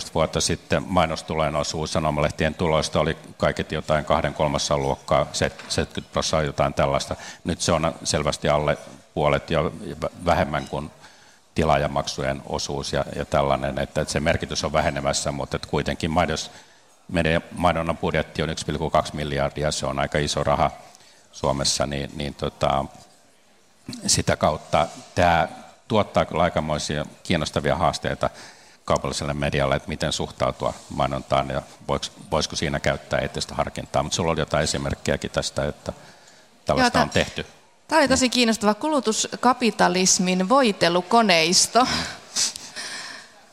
10-15 vuotta sitten mainostulojen osuus sanomalehtien tuloista oli kaiket jotain kahden kolmassa luokkaa, 70 prosenttia jotain tällaista. Nyt se on selvästi alle puolet ja vähemmän kuin tilaajamaksujen osuus ja, ja tällainen, että, että se merkitys on vähenemässä, mutta että kuitenkin mainos, mainonnan budjetti on 1,2 miljardia, se on aika iso raha Suomessa, niin, niin tota, sitä kautta tämä tuottaa kyllä aikamoisia kiinnostavia haasteita kaupalliselle medialle, että miten suhtautua mainontaan ja voisiko siinä käyttää eettistä harkintaa. Mutta sulla oli jotain esimerkkejäkin tästä, että tällaista Joo, on tehty. Tämä oli tosi kiinnostava kulutuskapitalismin voitelukoneisto.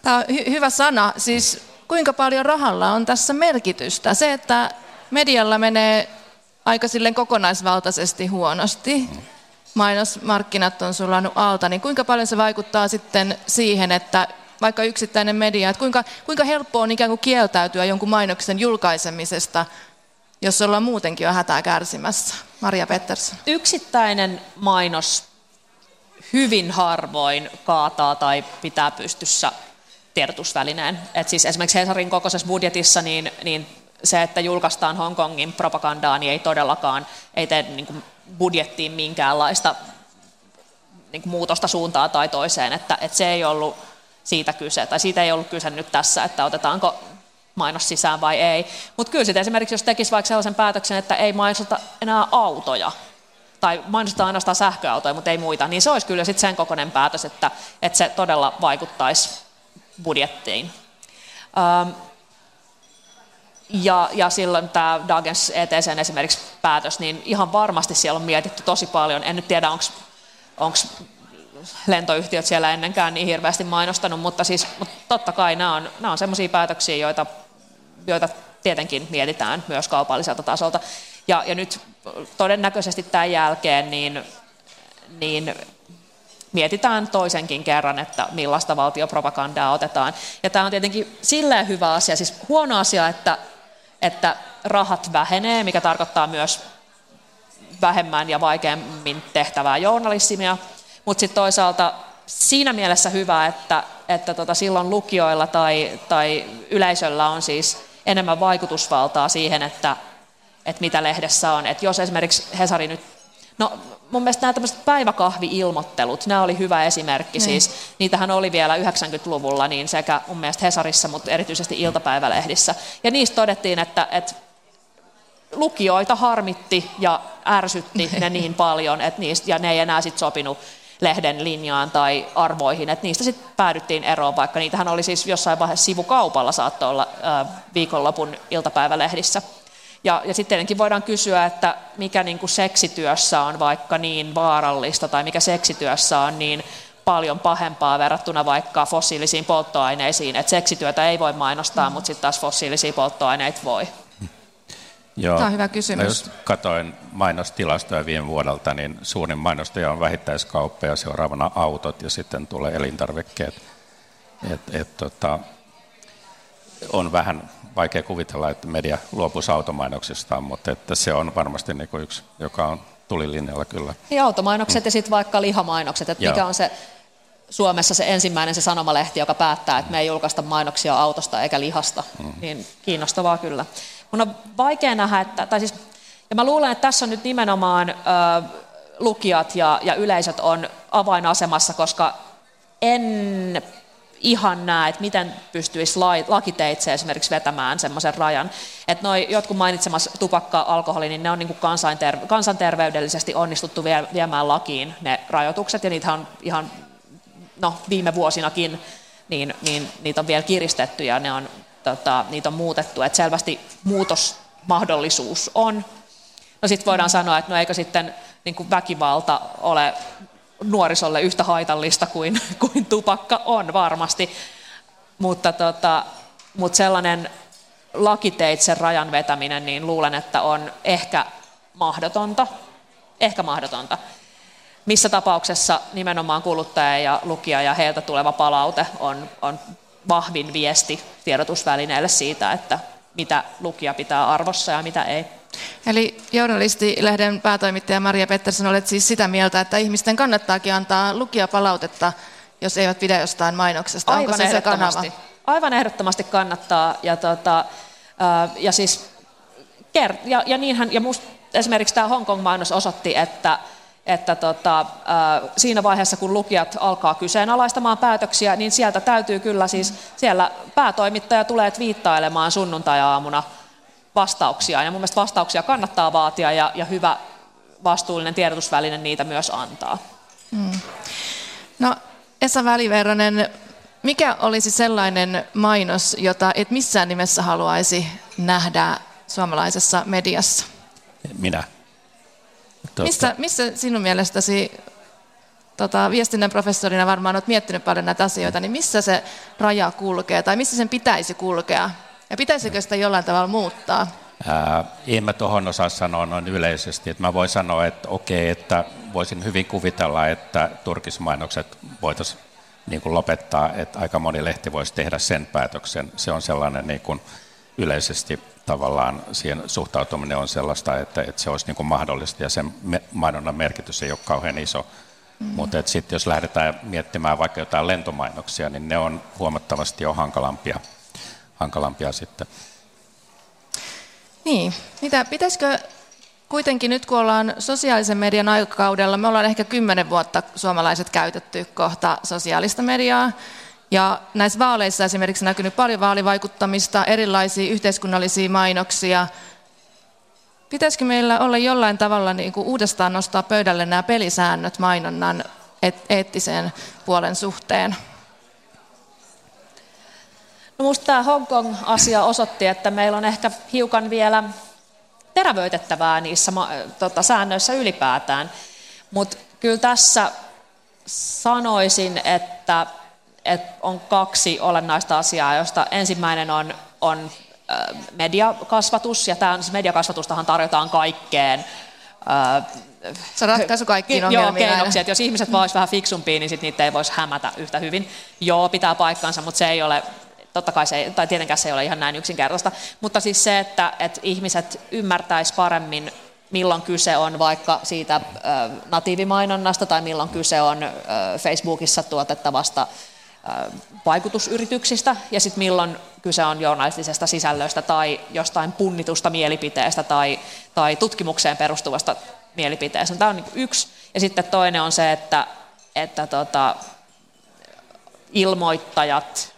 Tämä on hy- hyvä sana. Siis kuinka paljon rahalla on tässä merkitystä? Se, että medialla menee aika silleen kokonaisvaltaisesti huonosti, mainosmarkkinat on sulannut alta, niin kuinka paljon se vaikuttaa sitten siihen, että vaikka yksittäinen media, että kuinka, kuinka helppoa on ikään kuin kieltäytyä jonkun mainoksen julkaisemisesta, jos ollaan muutenkin jo hätää kärsimässä. Maria Pettersson. Yksittäinen mainos hyvin harvoin kaataa tai pitää pystyssä tiedotusvälineen. Et siis esimerkiksi Hesarin kokoisessa budjetissa niin, niin se, että julkaistaan Hongkongin propagandaa, niin ei todellakaan ei tee niin kuin budjettiin minkäänlaista niin kuin muutosta suuntaan tai toiseen, että, että se ei ollut siitä kyse, tai siitä ei ollut kyse nyt tässä, että otetaanko mainos sisään vai ei. Mutta kyllä sitten esimerkiksi, jos tekisi vaikka sellaisen päätöksen, että ei mainosteta enää autoja, tai mainostetaan ainoastaan sähköautoja, mutta ei muita, niin se olisi kyllä sitten sen kokoinen päätös, että, että se todella vaikuttaisi budjettiin. Ähm, ja, ja silloin tämä Dagens ETCn esimerkiksi päätös, niin ihan varmasti siellä on mietitty tosi paljon. En nyt tiedä, onko lentoyhtiöt siellä ennenkään niin hirveästi mainostanut, mutta, siis, mutta totta kai nämä on, on sellaisia päätöksiä, joita, joita tietenkin mietitään myös kaupalliselta tasolta. Ja, ja nyt todennäköisesti tämän jälkeen niin, niin mietitään toisenkin kerran, että millaista valtiopropagandaa otetaan. Ja tämä on tietenkin silleen hyvä asia, siis huono asia, että, että rahat vähenee, mikä tarkoittaa myös vähemmän ja vaikeammin tehtävää journalismia, mutta sitten toisaalta siinä mielessä hyvä, että, että tota silloin lukijoilla tai, tai yleisöllä on siis enemmän vaikutusvaltaa siihen, että, että mitä lehdessä on. Et jos esimerkiksi Hesari nyt, no mun mielestä nämä tämmöiset päiväkahvi-ilmoittelut, nämä oli hyvä esimerkki mm. siis. Niitähän oli vielä 90-luvulla niin sekä mun mielestä Hesarissa, mutta erityisesti iltapäivälehdissä. Ja niistä todettiin, että, että lukijoita harmitti ja ärsytti ne niin paljon, että niistä, ja ne ei enää sitten sopinut lehden linjaan tai arvoihin, että niistä sitten päädyttiin eroon, vaikka niitähän oli siis jossain vaiheessa sivukaupalla saattoi olla viikonlopun iltapäivälehdissä. Ja, ja sitten tietenkin voidaan kysyä, että mikä niin kuin seksityössä on vaikka niin vaarallista tai mikä seksityössä on niin paljon pahempaa verrattuna vaikka fossiilisiin polttoaineisiin, että seksityötä ei voi mainostaa, mm. mutta sitten taas fossiilisia polttoaineita voi. Joo. Tämä on hyvä kysymys. Just katoin mainostilastoja viime vuodelta, niin suurin mainostaja on vähittäiskauppa ja seuraavana autot ja sitten tulee elintarvikkeet. Et, et, tota, on vähän vaikea kuvitella, että media luopuisi automainoksistaan, mutta että se on varmasti niin kuin yksi, joka on tulilinjalla kyllä. Ja automainokset mm. ja sitten vaikka lihamainokset, että mikä on se Suomessa se ensimmäinen se sanomalehti, joka päättää, että me ei julkaista mainoksia autosta eikä lihasta, mm. niin kiinnostavaa kyllä. Mun on vaikea nähdä, että, tai siis, ja mä luulen, että tässä on nyt nimenomaan ö, lukijat ja, ja yleisöt on avainasemassa, koska en ihan näe, että miten pystyisi lakiteitse esimerkiksi vetämään semmoisen rajan. Että noi jotkut mainitsemassa tupakka, alkoholi, niin ne on niin kansanterveydellisesti onnistuttu viemään lakiin ne rajoitukset, ja niitä on ihan no, viime vuosinakin, niin, niin niitä on vielä kiristetty, ja ne on tota, niitä on muutettu, että selvästi muutosmahdollisuus on. No sitten voidaan sanoa, että no eikö sitten niin kuin väkivalta ole nuorisolle yhtä haitallista kuin, kuin tupakka on varmasti, mutta, tota, mutta sellainen lakiteitse rajan vetäminen, niin luulen, että on ehkä mahdotonta. Ehkä mahdotonta. Missä tapauksessa nimenomaan kuluttaja ja lukija ja heiltä tuleva palaute on, on vahvin viesti tiedotusvälineelle siitä, että mitä lukija pitää arvossa ja mitä ei. Eli journalistilehden päätoimittaja Maria Pettersson, olet siis sitä mieltä, että ihmisten kannattaakin antaa palautetta, jos eivät pidä jostain mainoksesta. Aivan Onko se se kanava? Aivan ehdottomasti kannattaa. Ja, tota, ja siis, ja, ja niinhän, ja musta esimerkiksi tämä Hongkong-mainos osoitti, että että tota, siinä vaiheessa, kun lukijat alkaa kyseenalaistamaan päätöksiä, niin sieltä täytyy kyllä siis, siellä päätoimittaja tulee viittailemaan sunnuntai-aamuna vastauksia, ja mun mielestä vastauksia kannattaa vaatia, ja, ja hyvä vastuullinen tiedotusväline niitä myös antaa. Hmm. No, Esa Väliverronen, mikä olisi sellainen mainos, jota et missään nimessä haluaisi nähdä suomalaisessa mediassa? Minä. Tuota. Missä, missä sinun mielestäsi tota, viestinnän professorina varmaan olet miettinyt paljon näitä asioita, niin missä se raja kulkee tai missä sen pitäisi kulkea? Ja pitäisikö sitä jollain tavalla muuttaa? Ää, en mä tuohon osaa sanoa noin yleisesti. Että mä voin sanoa, että okei, että voisin hyvin kuvitella, että turkismainokset voitaisiin niin kuin lopettaa, että aika moni lehti voisi tehdä sen päätöksen. Se on sellainen niin kuin yleisesti tavallaan siihen suhtautuminen on sellaista, että, että se olisi niin kuin mahdollista ja sen mainonnan merkitys ei ole kauhean iso. Mm. Mutta sitten jos lähdetään miettimään vaikka jotain lentomainoksia, niin ne on huomattavasti jo hankalampia, hankalampia sitten. Niin, mitä pitäisikö kuitenkin nyt kun ollaan sosiaalisen median aikakaudella, me ollaan ehkä kymmenen vuotta suomalaiset käytetty kohta sosiaalista mediaa, ja näissä vaaleissa esimerkiksi näkynyt paljon vaalivaikuttamista, erilaisia yhteiskunnallisia mainoksia. Pitäisikö meillä olla jollain tavalla niin kuin uudestaan nostaa pöydälle nämä pelisäännöt mainonnan eettiseen puolen suhteen? No minusta tämä Hongkong-asia osoitti, että meillä on ehkä hiukan vielä terävöitettävää niissä tota, säännöissä ylipäätään. Mutta kyllä tässä sanoisin, että että on kaksi olennaista asiaa, josta ensimmäinen on, on mediakasvatus, ja tämä siis mediakasvatustahan tarjotaan kaikkeen. Se ratkaisu kaikkiin ongelmiin. Joo, keinoksi, että jos ihmiset vaan vähän fiksumpia, niin sit niitä ei voisi hämätä yhtä hyvin. Joo, pitää paikkansa, mutta se ei ole, totta kai se ei, tai tietenkään se ei ole ihan näin yksinkertaista, mutta siis se, että, että ihmiset ymmärtäisivät paremmin milloin kyse on vaikka siitä natiivimainonnasta tai milloin kyse on Facebookissa tuotettavasta vaikutusyrityksistä ja sitten milloin kyse on journalistisesta sisällöstä tai jostain punnitusta mielipiteestä tai, tai tutkimukseen perustuvasta mielipiteestä. Tämä on niin yksi. Ja sitten toinen on se, että, että tota, ilmoittajat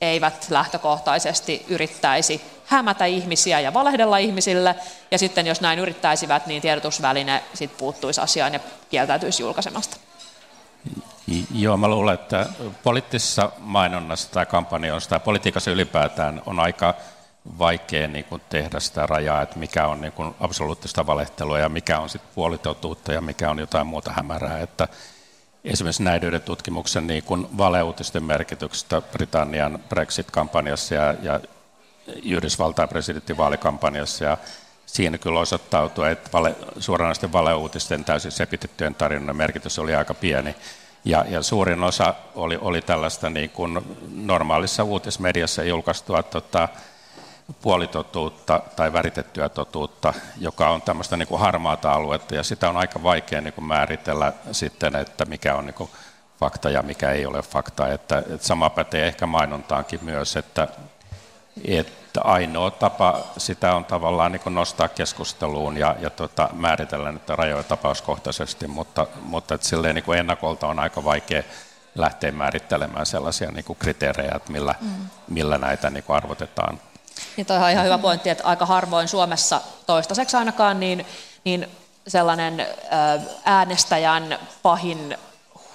eivät lähtökohtaisesti yrittäisi hämätä ihmisiä ja valehdella ihmisille, ja sitten jos näin yrittäisivät, niin tiedotusväline sit puuttuisi asiaan ja kieltäytyisi julkaisemasta. Joo, mä luulen, että poliittisessa mainonnassa tai kampanjoissa tai politiikassa ylipäätään on aika vaikea niin kuin tehdä sitä rajaa, että mikä on niin kuin absoluuttista valehtelua ja mikä on sitten puolitotuutta ja mikä on jotain muuta hämärää. Että esimerkiksi näiden tutkimuksen niin kuin valeuutisten merkityksestä Britannian Brexit-kampanjassa ja, ja Yhdysvaltain presidenttivaalikampanjassa ja siinä kyllä osoittautui, että vale, suoranaisten valeuutisten täysin sepitettyjen tarinoiden merkitys oli aika pieni. Ja, ja suurin osa oli, oli tällaista niin kuin normaalissa uutismediassa julkaistua tota, puolitotuutta tai väritettyä totuutta, joka on tämmöistä niin kuin harmaata aluetta, ja sitä on aika vaikea niin kuin määritellä sitten, että mikä on niin kuin fakta ja mikä ei ole fakta. Että, että sama pätee ehkä mainontaankin myös, että, että ainoa tapa sitä on tavallaan niin nostaa keskusteluun ja, ja tota, määritellä niitä rajoja tapauskohtaisesti, mutta, mutta että silleen niin kuin ennakolta on aika vaikea lähteä määrittelemään sellaisia niin kuin kriteerejä, että millä, mm. millä näitä niin kuin arvotetaan. Niin toi on ihan hyvä pointti, että aika harvoin Suomessa toistaiseksi ainakaan niin, niin sellainen äänestäjän pahin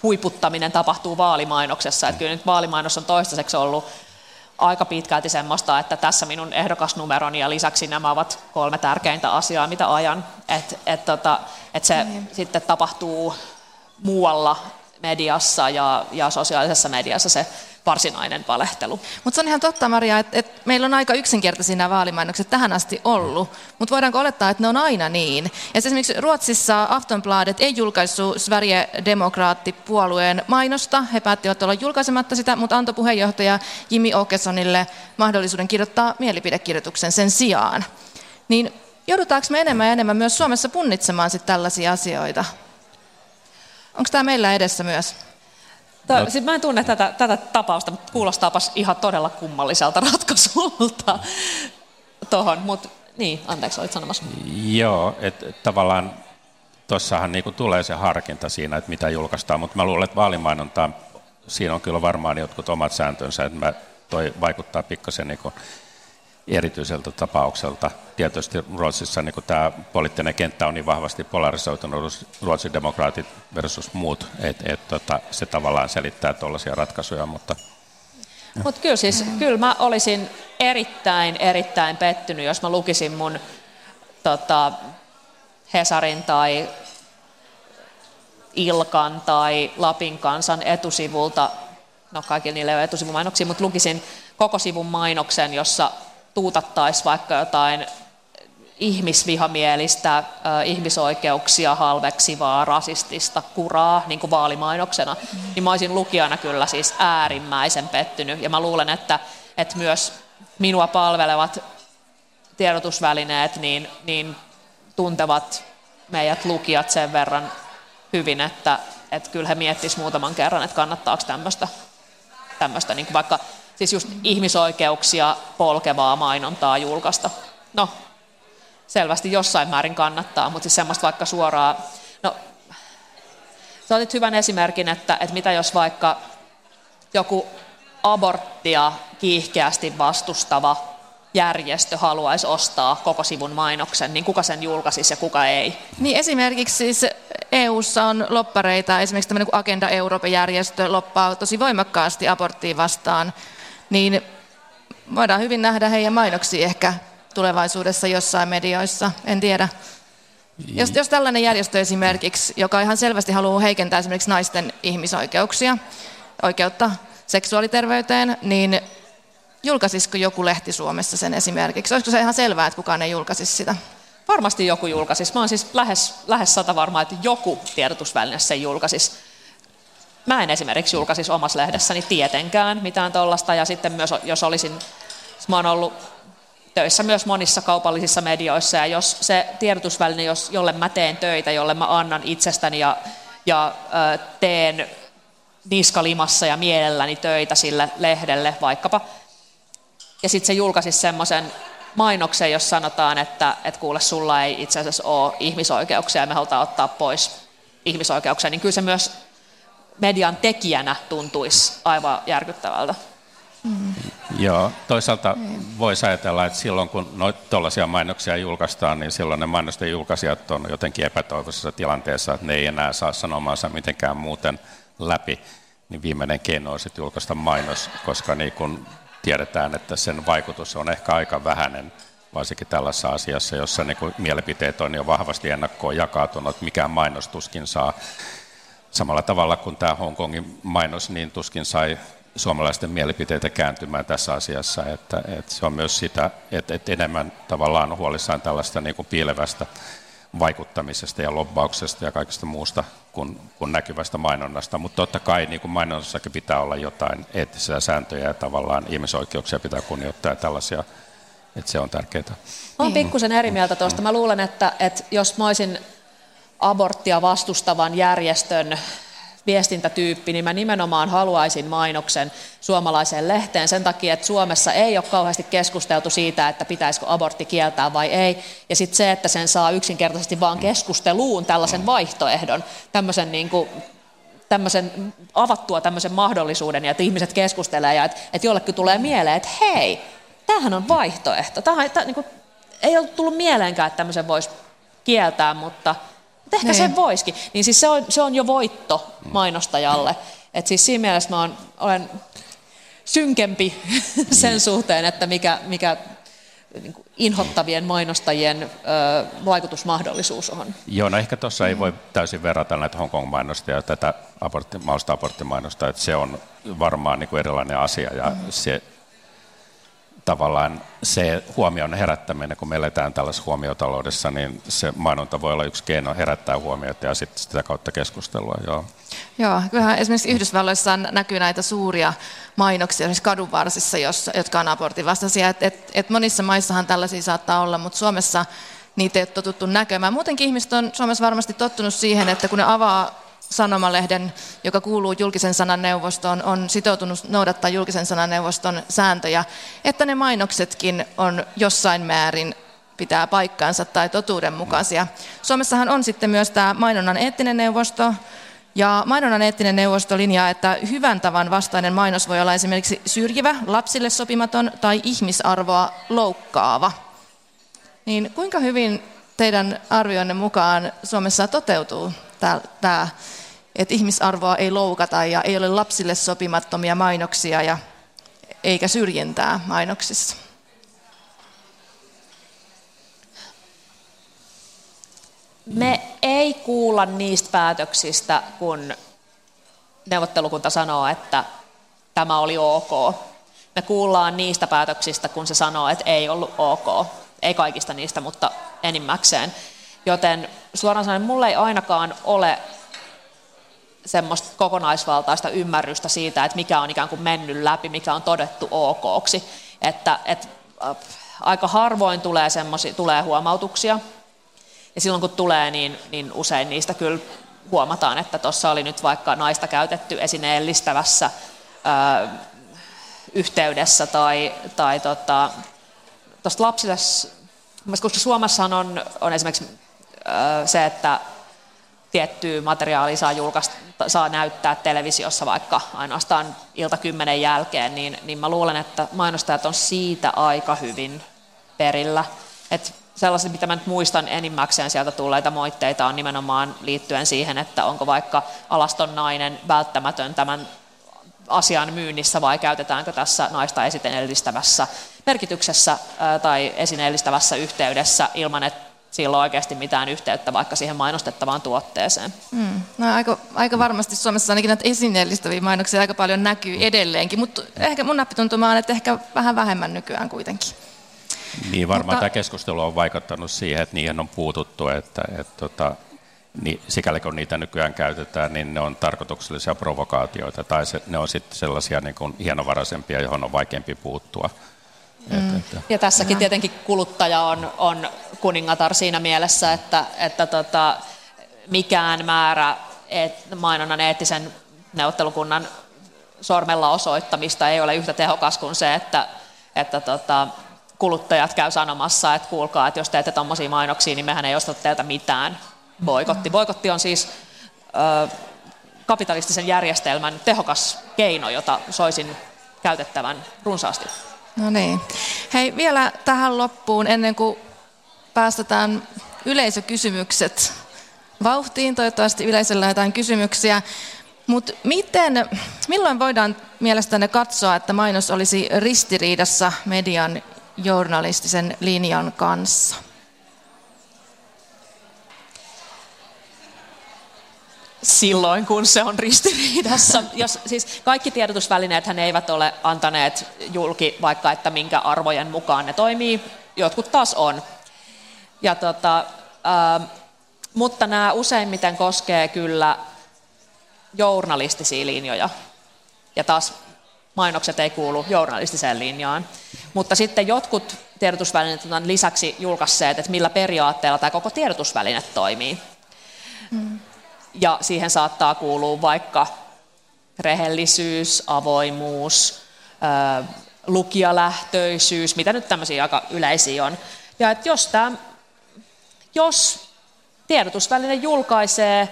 huiputtaminen tapahtuu vaalimainoksessa. Että kyllä nyt vaalimainos on toistaiseksi ollut aika pitkälti semmoista, että tässä minun ehdokasnumeroni ja lisäksi nämä ovat kolme tärkeintä asiaa, mitä ajan. Että et tota, et se mm. sitten tapahtuu muualla mediassa ja, ja sosiaalisessa mediassa se varsinainen valehtelu. Mutta se on ihan totta, Maria, että, että meillä on aika yksinkertaisia nämä vaalimainokset tähän asti ollut, mutta voidaanko olettaa, että ne on aina niin? Ja esimerkiksi Ruotsissa Aftonbladet ei julkaissut Sverigedemokraatti-puolueen mainosta. He päättivät olla julkaisematta sitä, mutta antoi puheenjohtaja Jimmy Åkessonille mahdollisuuden kirjoittaa mielipidekirjoituksen sen sijaan. Niin joudutaanko me enemmän ja enemmän myös Suomessa punnitsemaan sit tällaisia asioita? Onko tämä meillä edessä myös? No. Sitten mä en tunne tätä, tätä tapausta, mutta kuulostaapas ihan todella kummalliselta ratkaisulta tuohon. Mutta niin, anteeksi, olit sanomassa. Joo, että tavallaan tuossahan niinku tulee se harkinta siinä, että mitä julkaistaan, mutta mä luulen, että vaalimainonta, siinä on kyllä varmaan jotkut omat sääntönsä, että mä, toi vaikuttaa pikkasen niinku erityiseltä tapaukselta. Tietysti Ruotsissa niin tämä poliittinen kenttä on niin vahvasti polarisoitunut, Ruotsin demokraatit versus muut, että et, tota, se tavallaan selittää tuollaisia ratkaisuja, mutta mutta kyllä, siis, kyllä mä olisin erittäin, erittäin pettynyt, jos mä lukisin mun tota, Hesarin tai Ilkan tai Lapin kansan etusivulta, no kaikilla niillä ei ole etusivumainoksia, mutta lukisin koko sivun mainoksen, jossa tuutattaisiin vaikka jotain ihmisvihamielistä, ihmisoikeuksia halveksivaa, rasistista kuraa niin kuin vaalimainoksena, mm. niin mä olisin lukijana kyllä siis äärimmäisen pettynyt. Ja mä luulen, että, että myös minua palvelevat tiedotusvälineet niin, niin tuntevat meidät lukijat sen verran hyvin, että, että kyllä he miettisivät muutaman kerran, että kannattaako tämmöistä, tämmöistä niin kuin vaikka siis just ihmisoikeuksia polkevaa mainontaa julkaista. No, selvästi jossain määrin kannattaa, mutta siis semmoista vaikka suoraa, no, sä otit hyvän esimerkin, että, että mitä jos vaikka joku aborttia kiihkeästi vastustava järjestö haluaisi ostaa koko sivun mainoksen, niin kuka sen julkaisisi ja kuka ei? Niin esimerkiksi siis EU:ssa on loppareita, esimerkiksi tämmöinen Agenda Europe-järjestö loppaa tosi voimakkaasti aborttiin vastaan niin voidaan hyvin nähdä heidän mainoksia ehkä tulevaisuudessa jossain medioissa, en tiedä. Jos, jos tällainen järjestö esimerkiksi, joka ihan selvästi haluaa heikentää esimerkiksi naisten ihmisoikeuksia, oikeutta seksuaaliterveyteen, niin julkaisisiko joku lehti Suomessa sen esimerkiksi? Olisiko se ihan selvää, että kukaan ei julkaisisi sitä? Varmasti joku julkaisisi. Mä olen siis lähes, lähes sata varma, että joku tiedotusväline sen julkaisisi. Mä en esimerkiksi julkaisisi omassa lehdessäni tietenkään mitään tuollaista, ja sitten myös jos olisin, mä oon ollut töissä myös monissa kaupallisissa medioissa, ja jos se tiedotusväline, jos, jolle mä teen töitä, jolle mä annan itsestäni ja, ja ö, teen niskalimassa ja mielelläni töitä sille lehdelle vaikkapa, ja sitten se julkaisisi semmoisen mainoksen, jos sanotaan, että, että kuule, sulla ei itse asiassa ole ihmisoikeuksia ja me halutaan ottaa pois ihmisoikeuksia, niin kyllä se myös median tekijänä tuntuisi aivan järkyttävältä. Mm. Joo, toisaalta voisi ajatella, että silloin kun tuollaisia mainoksia julkaistaan, niin silloin ne mainosten julkaisijat on jotenkin epätoivoisessa tilanteessa, että ne ei enää saa sanomaansa mitenkään muuten läpi. Niin viimeinen keino on julkaista mainos, koska niin kun tiedetään, että sen vaikutus on ehkä aika vähäinen, varsinkin tällaisessa asiassa, jossa niin mielipiteet on jo vahvasti ennakkoon jakautunut, mikään mainostuskin saa samalla tavalla kuin tämä Hongkongin mainos, niin tuskin sai suomalaisten mielipiteitä kääntymään tässä asiassa, että, että se on myös sitä, että, että enemmän tavallaan huolissaan tällaista niin kuin piilevästä vaikuttamisesta ja lobbauksesta ja kaikesta muusta kuin, kuin näkyvästä mainonnasta. Mutta totta kai niin kuin mainonnassakin pitää olla jotain eettisiä sääntöjä ja tavallaan ihmisoikeuksia pitää kunnioittaa ja tällaisia, että se on tärkeää. Olen pikkusen eri mieltä tuosta. Mä luulen, että, että jos mä olisin aborttia vastustavan järjestön viestintätyyppi, niin mä nimenomaan haluaisin mainoksen suomalaiseen lehteen sen takia, että Suomessa ei ole kauheasti keskusteltu siitä, että pitäisikö abortti kieltää vai ei. Ja sitten se, että sen saa yksinkertaisesti vaan keskusteluun tällaisen vaihtoehdon, tämmöisen niin kuin tämmöisen, avattua tämmöisen mahdollisuuden, ja että ihmiset keskustelee, ja että, että jollekin tulee mieleen, että hei, tämähän on vaihtoehto. Tämä, tämä niin kuin, ei ole tullut mieleenkään, että tämmöisen voisi kieltää, mutta mutta ehkä niin. se voisikin. Niin siis se on, se on jo voitto mainostajalle. Et siis siinä mielessä mä olen, olen synkempi sen suhteen, että mikä, mikä niin kuin inhottavien mainostajien ö, vaikutusmahdollisuus on? Joo, no ehkä tuossa ei voi täysin verrata näitä Hongkong-mainosta ja tätä abortti, aborttimainosta, että se on varmaan niin kuin erilainen asia ja se tavallaan se huomion herättäminen, kun me eletään tällaisessa huomiotaloudessa, niin se mainonta voi olla yksi keino herättää huomiota ja sitten sitä kautta keskustelua. Joo. Joo, kyllähän esimerkiksi Yhdysvalloissa näkyy näitä suuria mainoksia esimerkiksi kadunvarsissa, jotka on abortin vastaisia. Et, et, et monissa maissahan tällaisia saattaa olla, mutta Suomessa niitä ei ole totuttu näkemään. Muutenkin ihmiset on Suomessa varmasti tottunut siihen, että kun ne avaa sanomalehden, joka kuuluu julkisen sanan neuvostoon, on sitoutunut noudattaa julkisen sanan neuvoston sääntöjä, että ne mainoksetkin on jossain määrin pitää paikkaansa tai totuudenmukaisia. Suomessahan on sitten myös tämä mainonnan eettinen neuvosto, ja mainonnan eettinen neuvosto linjaa, että hyvän tavan vastainen mainos voi olla esimerkiksi syrjivä, lapsille sopimaton tai ihmisarvoa loukkaava. Niin kuinka hyvin teidän arvioinne mukaan Suomessa toteutuu tämä että ihmisarvoa ei loukata ja ei ole lapsille sopimattomia mainoksia ja eikä syrjintää mainoksissa. Me ei kuulla niistä päätöksistä, kun neuvottelukunta sanoo, että tämä oli ok. Me kuullaan niistä päätöksistä, kun se sanoo, että ei ollut ok. Ei kaikista niistä, mutta enimmäkseen. Joten suoraan sanoen, mulle ei ainakaan ole semmoista kokonaisvaltaista ymmärrystä siitä, että mikä on ikään kuin mennyt läpi, mikä on todettu okoksi. Että, että äh, aika harvoin tulee, tulee huomautuksia, ja silloin kun tulee, niin, niin usein niistä kyllä huomataan, että tuossa oli nyt vaikka naista käytetty esineellistävässä ö, äh, yhteydessä tai, tai tota, lapsille, koska Suomessa on, on esimerkiksi ö, äh, se, että tiettyä materiaalia saa, julkaista, saa näyttää televisiossa vaikka ainoastaan ilta kymmenen jälkeen, niin, niin mä luulen, että mainostajat on siitä aika hyvin perillä. Et sellaiset, mitä mä nyt muistan enimmäkseen sieltä tulleita moitteita on nimenomaan liittyen siihen, että onko vaikka alaston nainen välttämätön tämän asian myynnissä vai käytetäänkö tässä naista esineellistävässä merkityksessä tai esineellistävässä yhteydessä ilman, että sillä on oikeasti mitään yhteyttä vaikka siihen mainostettavaan tuotteeseen. Mm. No, aika, aika varmasti Suomessa ainakin näitä esineellistäviä mainoksia aika paljon näkyy edelleenkin, mutta ehkä mun nappituntuma on, että ehkä vähän vähemmän nykyään kuitenkin. Niin, varmaan mutta... tämä keskustelu on vaikuttanut siihen, että niihin on puututtu, että, että tota, niin, sikäli kun niitä nykyään käytetään, niin ne on tarkoituksellisia provokaatioita, tai se, ne on sitten sellaisia niin kuin hienovaraisempia, johon on vaikeampi puuttua. Mm. Että. Ja tässäkin tietenkin kuluttaja on, on kuningatar siinä mielessä, että, että tota, mikään määrä et, mainonnan eettisen neuvottelukunnan sormella osoittamista ei ole yhtä tehokas kuin se, että, että tota, kuluttajat käy sanomassa, että kuulkaa, että jos teette tuommoisia mainoksia, niin mehän ei osta teiltä mitään. Boikotti. Boikotti on siis ö, kapitalistisen järjestelmän tehokas keino, jota soisin käytettävän runsaasti. No niin. Hei, vielä tähän loppuun, ennen kuin päästetään yleisökysymykset vauhtiin. Toivottavasti yleisöllä jotain kysymyksiä. Mutta miten, milloin voidaan mielestäni katsoa, että mainos olisi ristiriidassa median journalistisen linjan kanssa? Silloin, kun se on ristiriidassa. Jos, siis kaikki tiedotusvälineet eivät ole antaneet julki vaikka, että minkä arvojen mukaan ne toimii. Jotkut taas on. Ja tota, ää, mutta nämä useimmiten koskee kyllä journalistisia linjoja. Ja taas mainokset ei kuulu journalistiseen linjaan. Mutta sitten jotkut tiedotusvälineet on lisäksi julkaisseet, että millä periaatteella tämä koko tiedotusväline toimii. Mm. Ja siihen saattaa kuulua vaikka rehellisyys, avoimuus, lukijalähtöisyys, mitä nyt tämmöisiä aika yleisiä on. Ja että jos, tämä, jos tiedotusväline julkaisee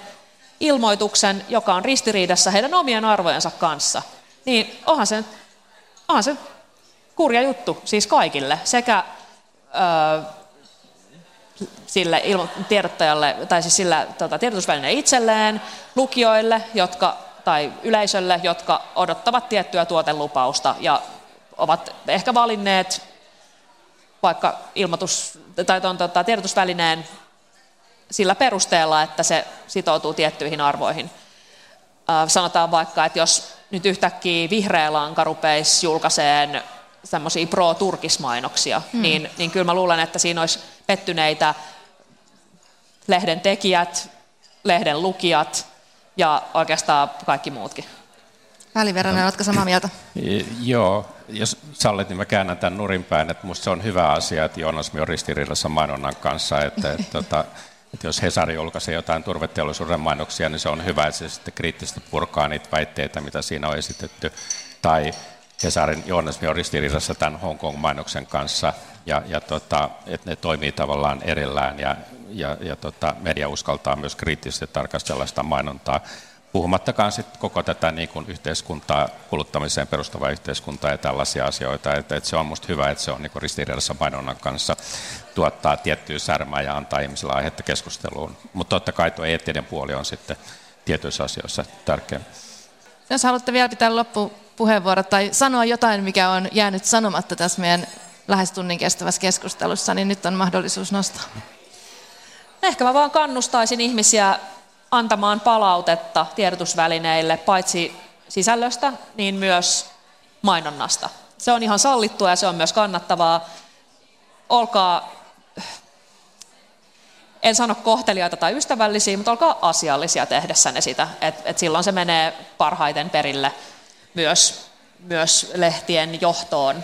ilmoituksen, joka on ristiriidassa heidän omien arvojensa kanssa, niin onhan se, onhan se kurja juttu siis kaikille, sekä ö, sille tiedottajalle, tai siis sillä tota, tiedotusvälineen itselleen, lukijoille, jotka, tai yleisölle, jotka odottavat tiettyä tuotelupausta ja ovat ehkä valinneet vaikka ilmoitus, tai tuon, tota, tiedotusvälineen sillä perusteella, että se sitoutuu tiettyihin arvoihin. Sanotaan vaikka, että jos nyt yhtäkkiä vihreä lanka rupeisi julkaiseen semmoisia pro-turkismainoksia, hmm. niin, niin kyllä mä luulen, että siinä olisi pettyneitä lehden tekijät, lehden lukijat ja oikeastaan kaikki muutkin. Väliverran, oletko samaa mieltä? Joo, jos sallit, niin mä käännän tämän nurin päin, että musta se on hyvä asia, että journalismi on ristiriidassa mainonnan kanssa, että, että, tota, että, että jos Hesari julkaisee jotain turveteollisuuden mainoksia, niin se on hyvä, että se sitten kriittisesti purkaa niitä väitteitä, mitä siinä on esitetty, tai Hesarin journalismi on ristiriidassa tämän Hong Kong-mainoksen kanssa, ja, ja tota, että ne toimii tavallaan erillään, ja, ja, ja tota, media uskaltaa myös kriittisesti tarkastella sitä mainontaa, puhumattakaan sitten koko tätä niin kuin yhteiskuntaa, kuluttamiseen perustuvaa yhteiskuntaa ja tällaisia asioita. Että, että se on minusta hyvä, että se on niin ristiriidassa mainonnan kanssa, tuottaa tiettyä särmää ja antaa ihmisille aihetta keskusteluun. Mutta totta kai tuo eettinen puoli on sitten tietyissä asioissa tärkeä. Jos haluatte vielä pitää loppupuheenvuoro tai sanoa jotain, mikä on jäänyt sanomatta tässä meidän lähes tunnin kestävässä keskustelussa, niin nyt on mahdollisuus nostaa. Ehkä mä vaan kannustaisin ihmisiä antamaan palautetta tiedotusvälineille paitsi sisällöstä, niin myös mainonnasta. Se on ihan sallittua ja se on myös kannattavaa. Olkaa, en sano kohteliaita tai ystävällisiä, mutta olkaa asiallisia tehdessänne sitä, että et silloin se menee parhaiten perille myös, myös lehtien johtoon.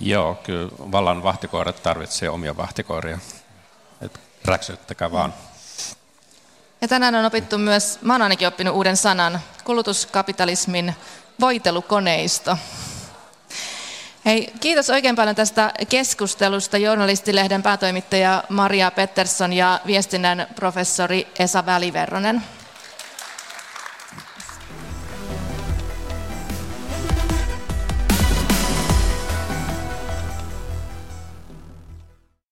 Joo, kyllä vallan vahtikoirat tarvitsee omia vahtikoiria. Et räksyttäkää vaan. Ja tänään on opittu myös, mä oon ainakin oppinut uuden sanan, kulutuskapitalismin voitelukoneisto. Hei, kiitos oikein paljon tästä keskustelusta journalistilehden päätoimittaja Maria Pettersson ja viestinnän professori Esa Väliverronen.